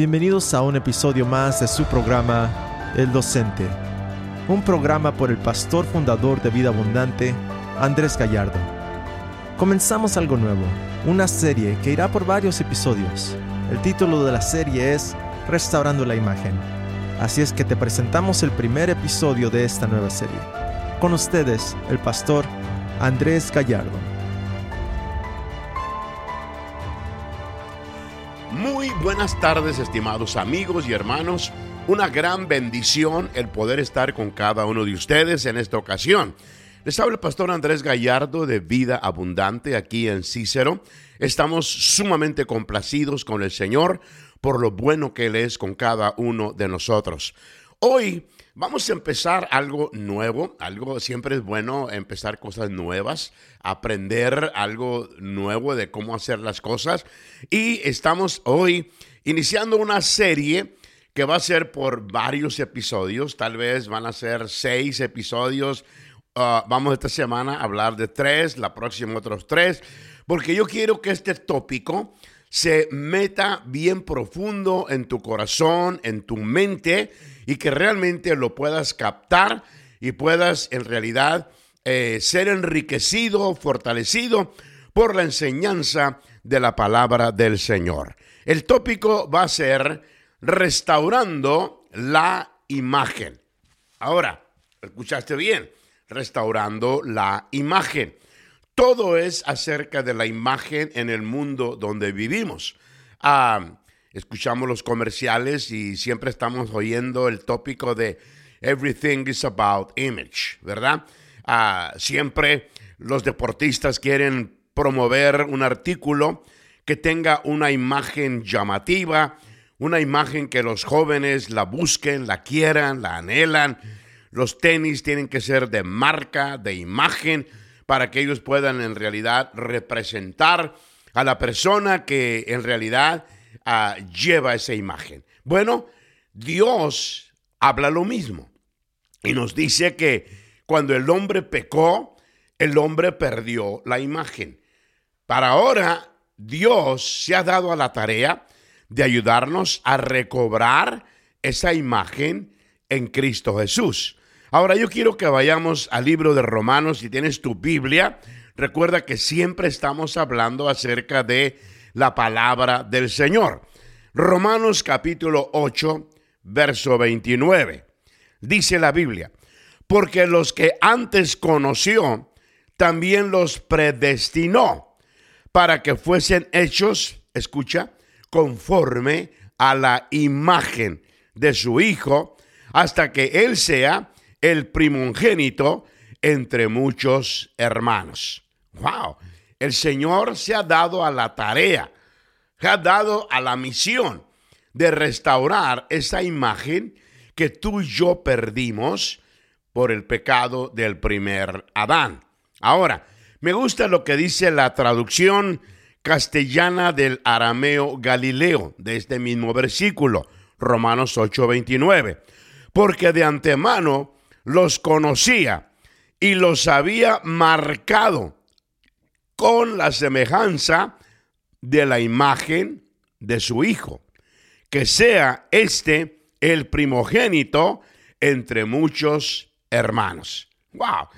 Bienvenidos a un episodio más de su programa El Docente, un programa por el pastor fundador de Vida Abundante, Andrés Gallardo. Comenzamos algo nuevo, una serie que irá por varios episodios. El título de la serie es Restaurando la Imagen. Así es que te presentamos el primer episodio de esta nueva serie. Con ustedes, el pastor Andrés Gallardo. Muy buenas tardes, estimados amigos y hermanos. Una gran bendición el poder estar con cada uno de ustedes en esta ocasión. Les habla el pastor Andrés Gallardo de Vida Abundante aquí en Cícero. Estamos sumamente complacidos con el Señor por lo bueno que Él es con cada uno de nosotros. Hoy Vamos a empezar algo nuevo, algo siempre es bueno empezar cosas nuevas, aprender algo nuevo de cómo hacer las cosas. Y estamos hoy iniciando una serie que va a ser por varios episodios, tal vez van a ser seis episodios, uh, vamos esta semana a hablar de tres, la próxima otros tres, porque yo quiero que este tópico se meta bien profundo en tu corazón, en tu mente, y que realmente lo puedas captar y puedas en realidad eh, ser enriquecido, fortalecido por la enseñanza de la palabra del Señor. El tópico va a ser restaurando la imagen. Ahora, escuchaste bien, restaurando la imagen. Todo es acerca de la imagen en el mundo donde vivimos. Ah, escuchamos los comerciales y siempre estamos oyendo el tópico de everything is about image, ¿verdad? Ah, siempre los deportistas quieren promover un artículo que tenga una imagen llamativa, una imagen que los jóvenes la busquen, la quieran, la anhelan. Los tenis tienen que ser de marca, de imagen, para que ellos puedan en realidad representar a la persona que en realidad lleva esa imagen. Bueno, Dios habla lo mismo y nos dice que cuando el hombre pecó, el hombre perdió la imagen. Para ahora, Dios se ha dado a la tarea de ayudarnos a recobrar esa imagen en Cristo Jesús. Ahora yo quiero que vayamos al libro de Romanos, si tienes tu Biblia, recuerda que siempre estamos hablando acerca de la palabra del Señor. Romanos capítulo 8, verso 29. Dice la Biblia, porque los que antes conoció, también los predestinó para que fuesen hechos, escucha, conforme a la imagen de su Hijo, hasta que Él sea el primogénito entre muchos hermanos. ¡Wow! el Señor se ha dado a la tarea, se ha dado a la misión de restaurar esa imagen que tú y yo perdimos por el pecado del primer Adán. Ahora, me gusta lo que dice la traducción castellana del arameo galileo de este mismo versículo, Romanos 8:29, porque de antemano los conocía y los había marcado con la semejanza de la imagen de su Hijo, que sea este el primogénito entre muchos hermanos. ¡Wow!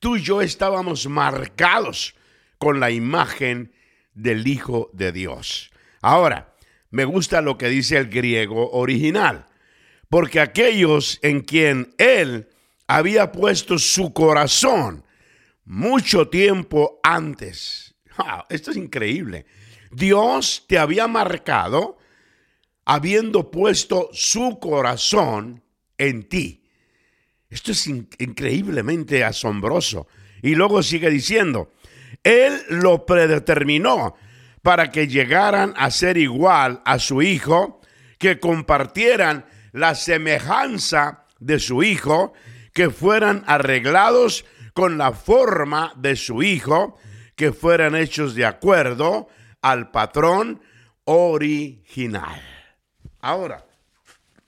Tú y yo estábamos marcados con la imagen del Hijo de Dios. Ahora, me gusta lo que dice el griego original, porque aquellos en quien Él había puesto su corazón, mucho tiempo antes. esto es increíble. Dios te había marcado habiendo puesto su corazón en ti. Esto es increíblemente asombroso. Y luego sigue diciendo, Él lo predeterminó para que llegaran a ser igual a su Hijo, que compartieran la semejanza de su Hijo, que fueran arreglados con la forma de su hijo, que fueran hechos de acuerdo al patrón original. Ahora,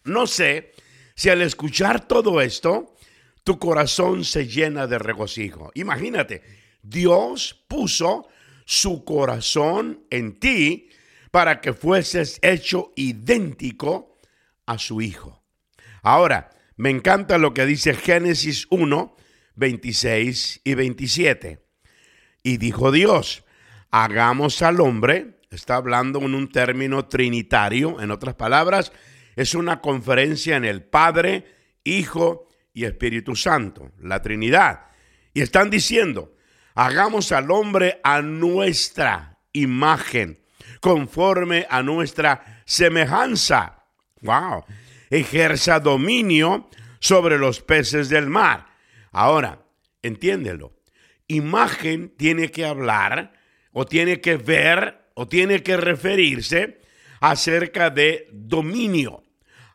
no sé si al escuchar todo esto, tu corazón se llena de regocijo. Imagínate, Dios puso su corazón en ti para que fueses hecho idéntico a su Hijo. Ahora, me encanta lo que dice Génesis 1, 26 y 27. Y dijo Dios, hagamos al hombre, está hablando en un término trinitario, en otras palabras, es una conferencia en el Padre, Hijo y Espíritu Santo, la Trinidad. Y están diciendo, hagamos al hombre a nuestra imagen, conforme a nuestra semejanza. Wow. Ejerza dominio sobre los peces del mar. Ahora, entiéndelo. Imagen tiene que hablar o tiene que ver o tiene que referirse acerca de dominio,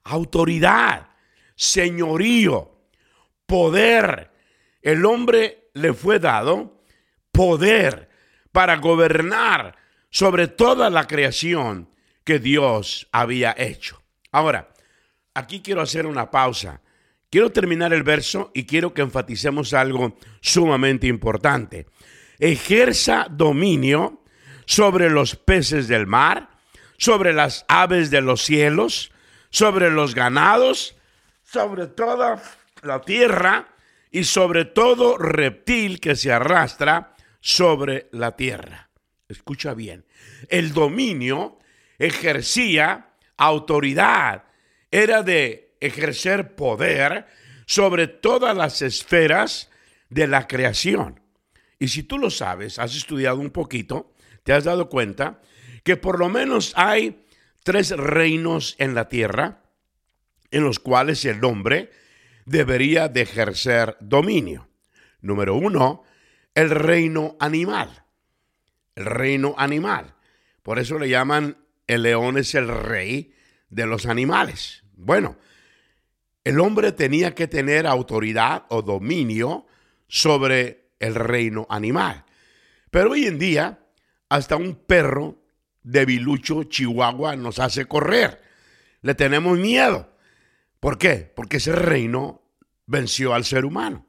autoridad, señorío, poder. El hombre le fue dado poder para gobernar sobre toda la creación que Dios había hecho. Ahora, aquí quiero hacer una pausa. Quiero terminar el verso y quiero que enfaticemos algo sumamente importante. Ejerza dominio sobre los peces del mar, sobre las aves de los cielos, sobre los ganados, sobre toda la tierra y sobre todo reptil que se arrastra sobre la tierra. Escucha bien, el dominio ejercía autoridad, era de ejercer poder sobre todas las esferas de la creación. Y si tú lo sabes, has estudiado un poquito, te has dado cuenta que por lo menos hay tres reinos en la tierra en los cuales el hombre debería de ejercer dominio. Número uno, el reino animal el reino animal. Por eso le llaman el león es el rey de los animales. Bueno, el hombre tenía que tener autoridad o dominio sobre el reino animal. Pero hoy en día, hasta un perro debilucho chihuahua nos hace correr. Le tenemos miedo. ¿Por qué? Porque ese reino venció al ser humano.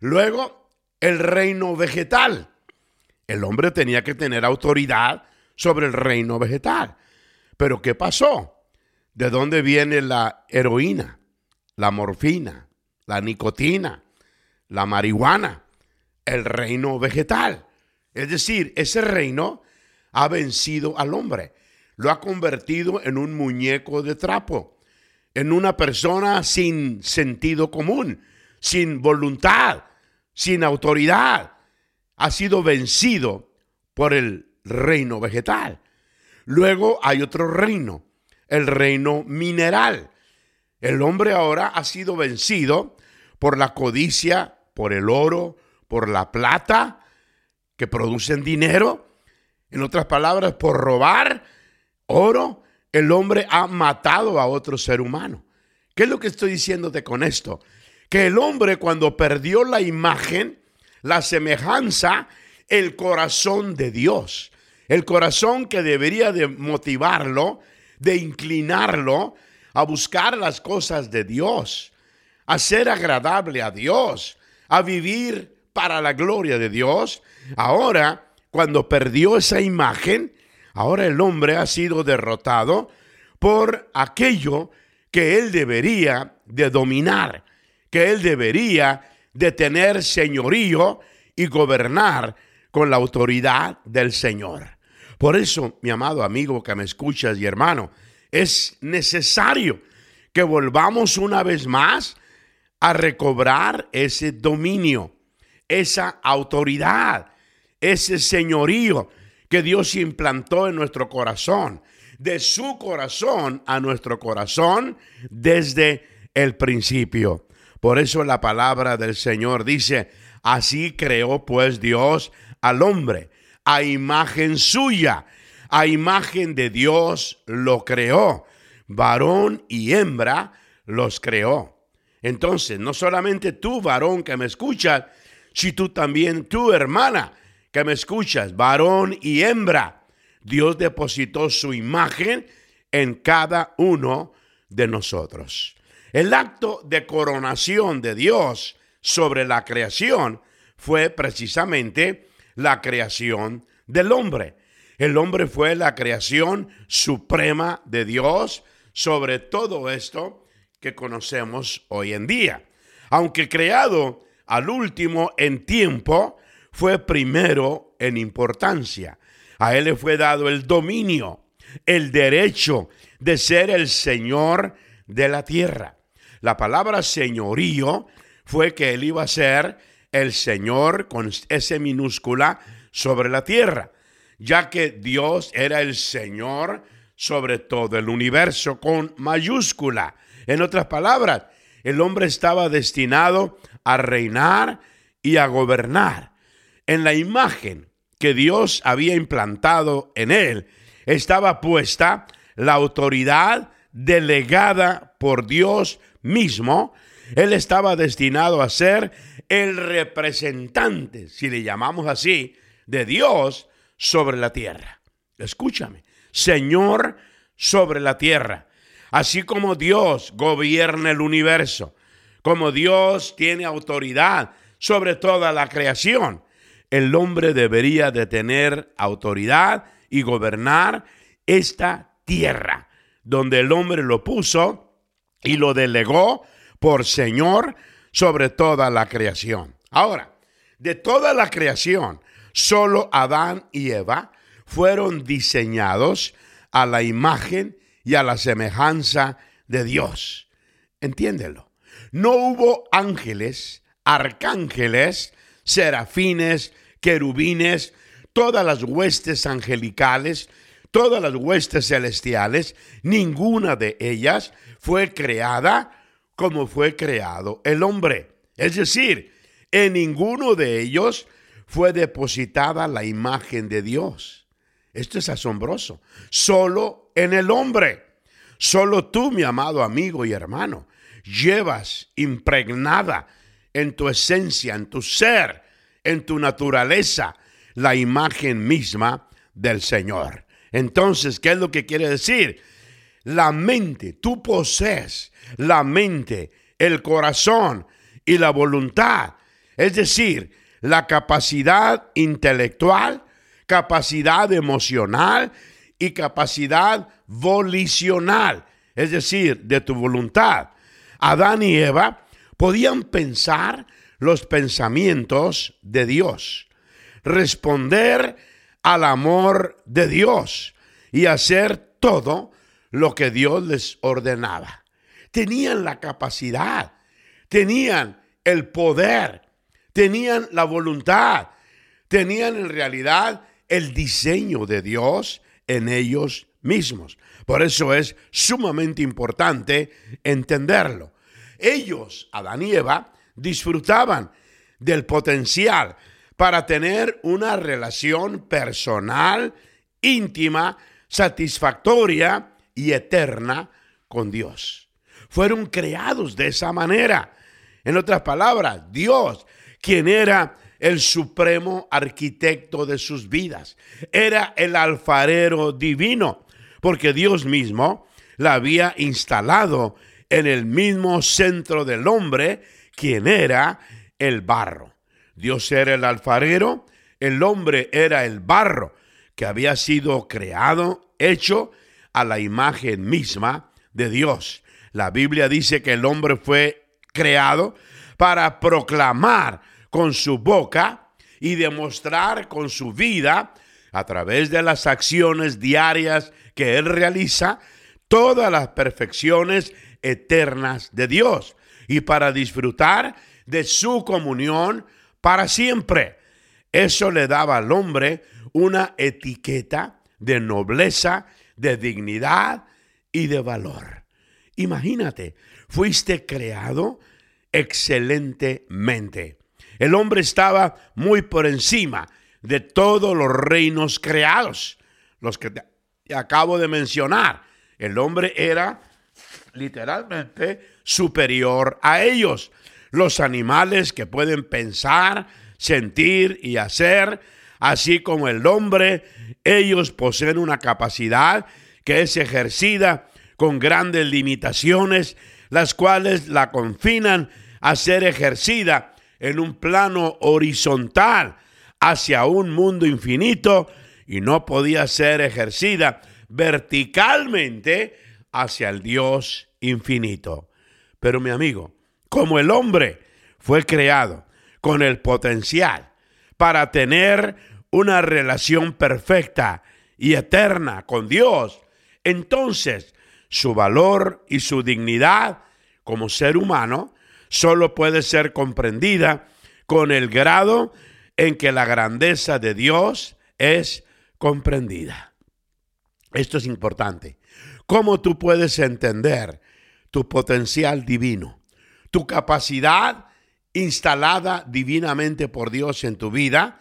Luego, el reino vegetal. El hombre tenía que tener autoridad sobre el reino vegetal. Pero ¿qué pasó? ¿De dónde viene la heroína, la morfina, la nicotina, la marihuana? El reino vegetal. Es decir, ese reino ha vencido al hombre. Lo ha convertido en un muñeco de trapo, en una persona sin sentido común, sin voluntad, sin autoridad ha sido vencido por el reino vegetal. Luego hay otro reino, el reino mineral. El hombre ahora ha sido vencido por la codicia, por el oro, por la plata, que producen dinero. En otras palabras, por robar oro, el hombre ha matado a otro ser humano. ¿Qué es lo que estoy diciéndote con esto? Que el hombre cuando perdió la imagen, la semejanza, el corazón de Dios. El corazón que debería de motivarlo, de inclinarlo a buscar las cosas de Dios, a ser agradable a Dios, a vivir para la gloria de Dios. Ahora, cuando perdió esa imagen, ahora el hombre ha sido derrotado por aquello que él debería de dominar, que él debería de tener señorío y gobernar con la autoridad del Señor. Por eso, mi amado amigo que me escuchas y hermano, es necesario que volvamos una vez más a recobrar ese dominio, esa autoridad, ese señorío que Dios implantó en nuestro corazón, de su corazón a nuestro corazón desde el principio. Por eso la palabra del Señor dice, así creó pues Dios al hombre, a imagen suya, a imagen de Dios lo creó, varón y hembra los creó. Entonces, no solamente tú, varón que me escuchas, si tú también, tu hermana que me escuchas, varón y hembra, Dios depositó su imagen en cada uno de nosotros. El acto de coronación de Dios sobre la creación fue precisamente la creación del hombre. El hombre fue la creación suprema de Dios sobre todo esto que conocemos hoy en día. Aunque creado al último en tiempo, fue primero en importancia. A él le fue dado el dominio, el derecho de ser el Señor de la tierra. La palabra señorío fue que él iba a ser el Señor con ese minúscula sobre la tierra, ya que Dios era el Señor sobre todo el universo con mayúscula. En otras palabras, el hombre estaba destinado a reinar y a gobernar. En la imagen que Dios había implantado en él estaba puesta la autoridad delegada por Dios mismo. Él estaba destinado a ser el representante, si le llamamos así, de Dios sobre la tierra. Escúchame, Señor sobre la tierra. Así como Dios gobierna el universo, como Dios tiene autoridad sobre toda la creación, el hombre debería de tener autoridad y gobernar esta tierra, donde el hombre lo puso y lo delegó por Señor sobre toda la creación. Ahora, de toda la creación, solo Adán y Eva fueron diseñados a la imagen y a la semejanza de Dios. Entiéndelo. No hubo ángeles, arcángeles, serafines, querubines, todas las huestes angelicales, todas las huestes celestiales, ninguna de ellas fue creada como fue creado el hombre. Es decir, en ninguno de ellos fue depositada la imagen de Dios. Esto es asombroso. Solo en el hombre. Solo tú, mi amado amigo y hermano, llevas impregnada en tu esencia, en tu ser, en tu naturaleza, la imagen misma del Señor. Entonces, ¿qué es lo que quiere decir? La mente, tú posees la mente, el corazón y la voluntad. Es decir, la capacidad intelectual, capacidad emocional y capacidad volicional, es decir, de tu voluntad. Adán y Eva podían pensar los pensamientos de Dios, responder al amor de Dios y hacer todo lo que Dios les ordenaba. Tenían la capacidad, tenían el poder, tenían la voluntad, tenían en realidad el diseño de Dios en ellos mismos. Por eso es sumamente importante entenderlo. Ellos, Adán y Eva, disfrutaban del potencial para tener una relación personal, íntima, satisfactoria y eterna con Dios. Fueron creados de esa manera. En otras palabras, Dios, quien era el supremo arquitecto de sus vidas. Era el alfarero divino, porque Dios mismo la había instalado en el mismo centro del hombre, quien era el barro. Dios era el alfarero, el hombre era el barro, que había sido creado, hecho a la imagen misma de Dios. La Biblia dice que el hombre fue creado para proclamar con su boca y demostrar con su vida, a través de las acciones diarias que él realiza, todas las perfecciones eternas de Dios y para disfrutar de su comunión para siempre. Eso le daba al hombre una etiqueta de nobleza, de dignidad y de valor. Imagínate, fuiste creado excelentemente. El hombre estaba muy por encima de todos los reinos creados, los que te acabo de mencionar. El hombre era literalmente superior a ellos. Los animales que pueden pensar, sentir y hacer, así como el hombre, ellos poseen una capacidad que es ejercida con grandes limitaciones, las cuales la confinan a ser ejercida en un plano horizontal hacia un mundo infinito y no podía ser ejercida verticalmente hacia el Dios infinito. Pero mi amigo, como el hombre fue creado con el potencial para tener una relación perfecta y eterna con Dios, entonces su valor y su dignidad como ser humano solo puede ser comprendida con el grado en que la grandeza de Dios es comprendida. Esto es importante. ¿Cómo tú puedes entender tu potencial divino, tu capacidad instalada divinamente por Dios en tu vida,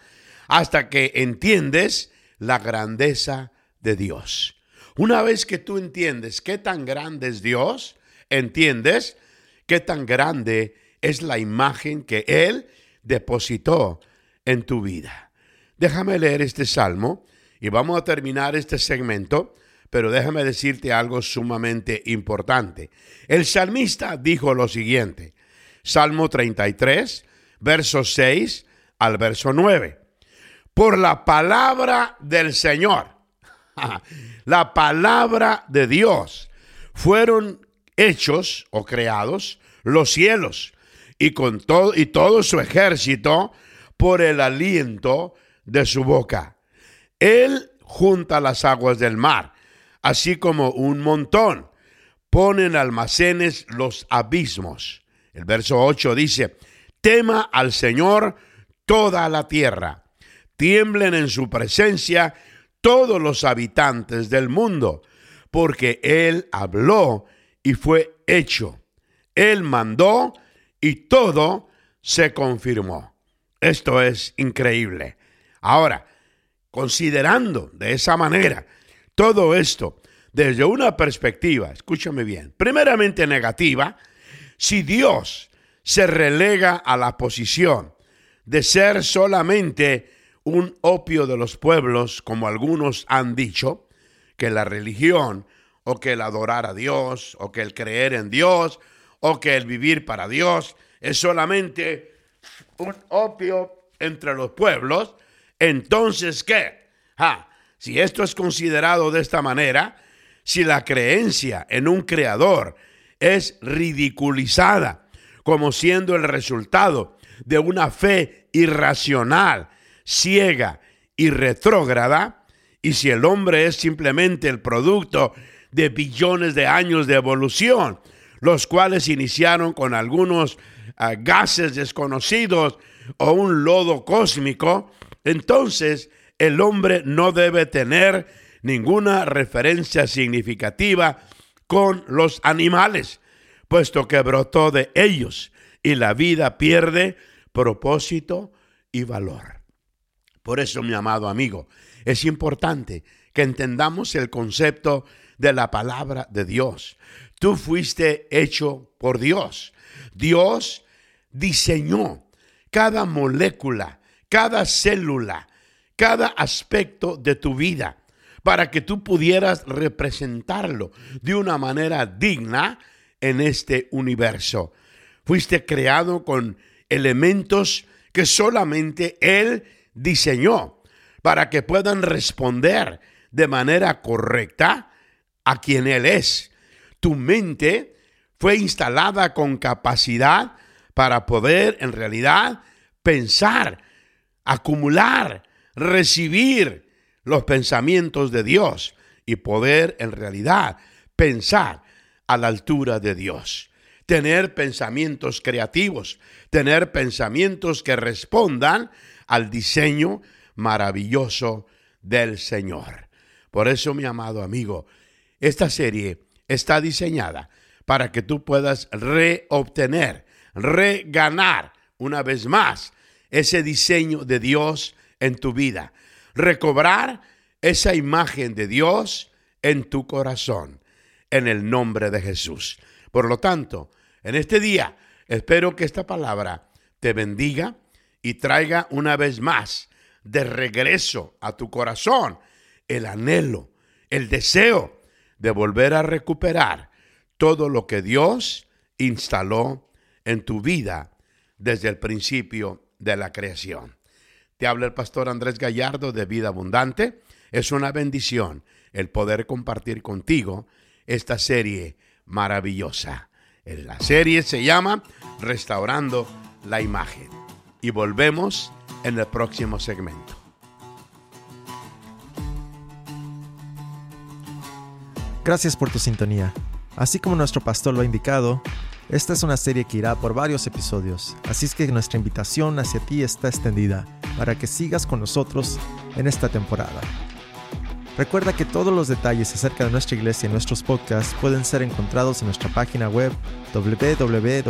hasta que entiendes la grandeza de Dios? Una vez que tú entiendes qué tan grande es Dios, entiendes qué tan grande es la imagen que Él depositó en tu vida. Déjame leer este salmo y vamos a terminar este segmento, pero déjame decirte algo sumamente importante. El salmista dijo lo siguiente, Salmo 33, verso 6 al verso 9. Por la palabra del Señor, la palabra de Dios, fueron hechos o creados los cielos y con todo y todo su ejército por el aliento de su boca. Él junta las aguas del mar, así como un montón. Pone en almacenes los abismos. El verso 8 dice, tema al Señor toda la tierra, tiemblen en su presencia todos los habitantes del mundo, porque Él habló y fue hecho. Él mandó y todo se confirmó. Esto es increíble. Ahora, considerando de esa manera todo esto desde una perspectiva, escúchame bien, primeramente negativa, si Dios se relega a la posición de ser solamente un opio de los pueblos, como algunos han dicho, que la religión o que el adorar a Dios o que el creer en Dios o que el vivir para Dios es solamente un opio entre los pueblos, entonces ¿qué? si esto es considerado de esta manera, si la creencia en un creador es ridiculizada como siendo el resultado de una fe irracional, ciega y retrógrada, y si el hombre es simplemente el producto de billones de años de evolución, los cuales iniciaron con algunos ah, gases desconocidos o un lodo cósmico, entonces el hombre no debe tener ninguna referencia significativa con los animales, puesto que brotó de ellos y la vida pierde propósito y valor. Por eso, mi amado amigo, es importante que entendamos el concepto de la palabra de Dios. Tú fuiste hecho por Dios. Dios diseñó cada molécula, cada célula, cada aspecto de tu vida para que tú pudieras representarlo de una manera digna en este universo. Fuiste creado con elementos que solamente Él diseñó para que puedan responder de manera correcta a quien Él es. Tu mente fue instalada con capacidad para poder en realidad pensar, acumular, recibir los pensamientos de Dios y poder en realidad pensar a la altura de Dios. Tener pensamientos creativos, tener pensamientos que respondan al diseño maravilloso del Señor. Por eso, mi amado amigo, esta serie está diseñada para que tú puedas reobtener, reganar una vez más ese diseño de Dios en tu vida, recobrar esa imagen de Dios en tu corazón, en el nombre de Jesús. Por lo tanto, en este día espero que esta palabra te bendiga y traiga una vez más de regreso a tu corazón el anhelo, el deseo de volver a recuperar todo lo que Dios instaló en tu vida desde el principio de la creación. Te habla el pastor Andrés Gallardo de Vida Abundante. Es una bendición el poder compartir contigo esta serie maravillosa. La serie se llama Restaurando la Imagen. Y volvemos en el próximo segmento. Gracias por tu sintonía. Así como nuestro pastor lo ha indicado, esta es una serie que irá por varios episodios, así es que nuestra invitación hacia ti está extendida para que sigas con nosotros en esta temporada. Recuerda que todos los detalles acerca de nuestra iglesia y nuestros podcasts pueden ser encontrados en nuestra página web www.vidaabu.com.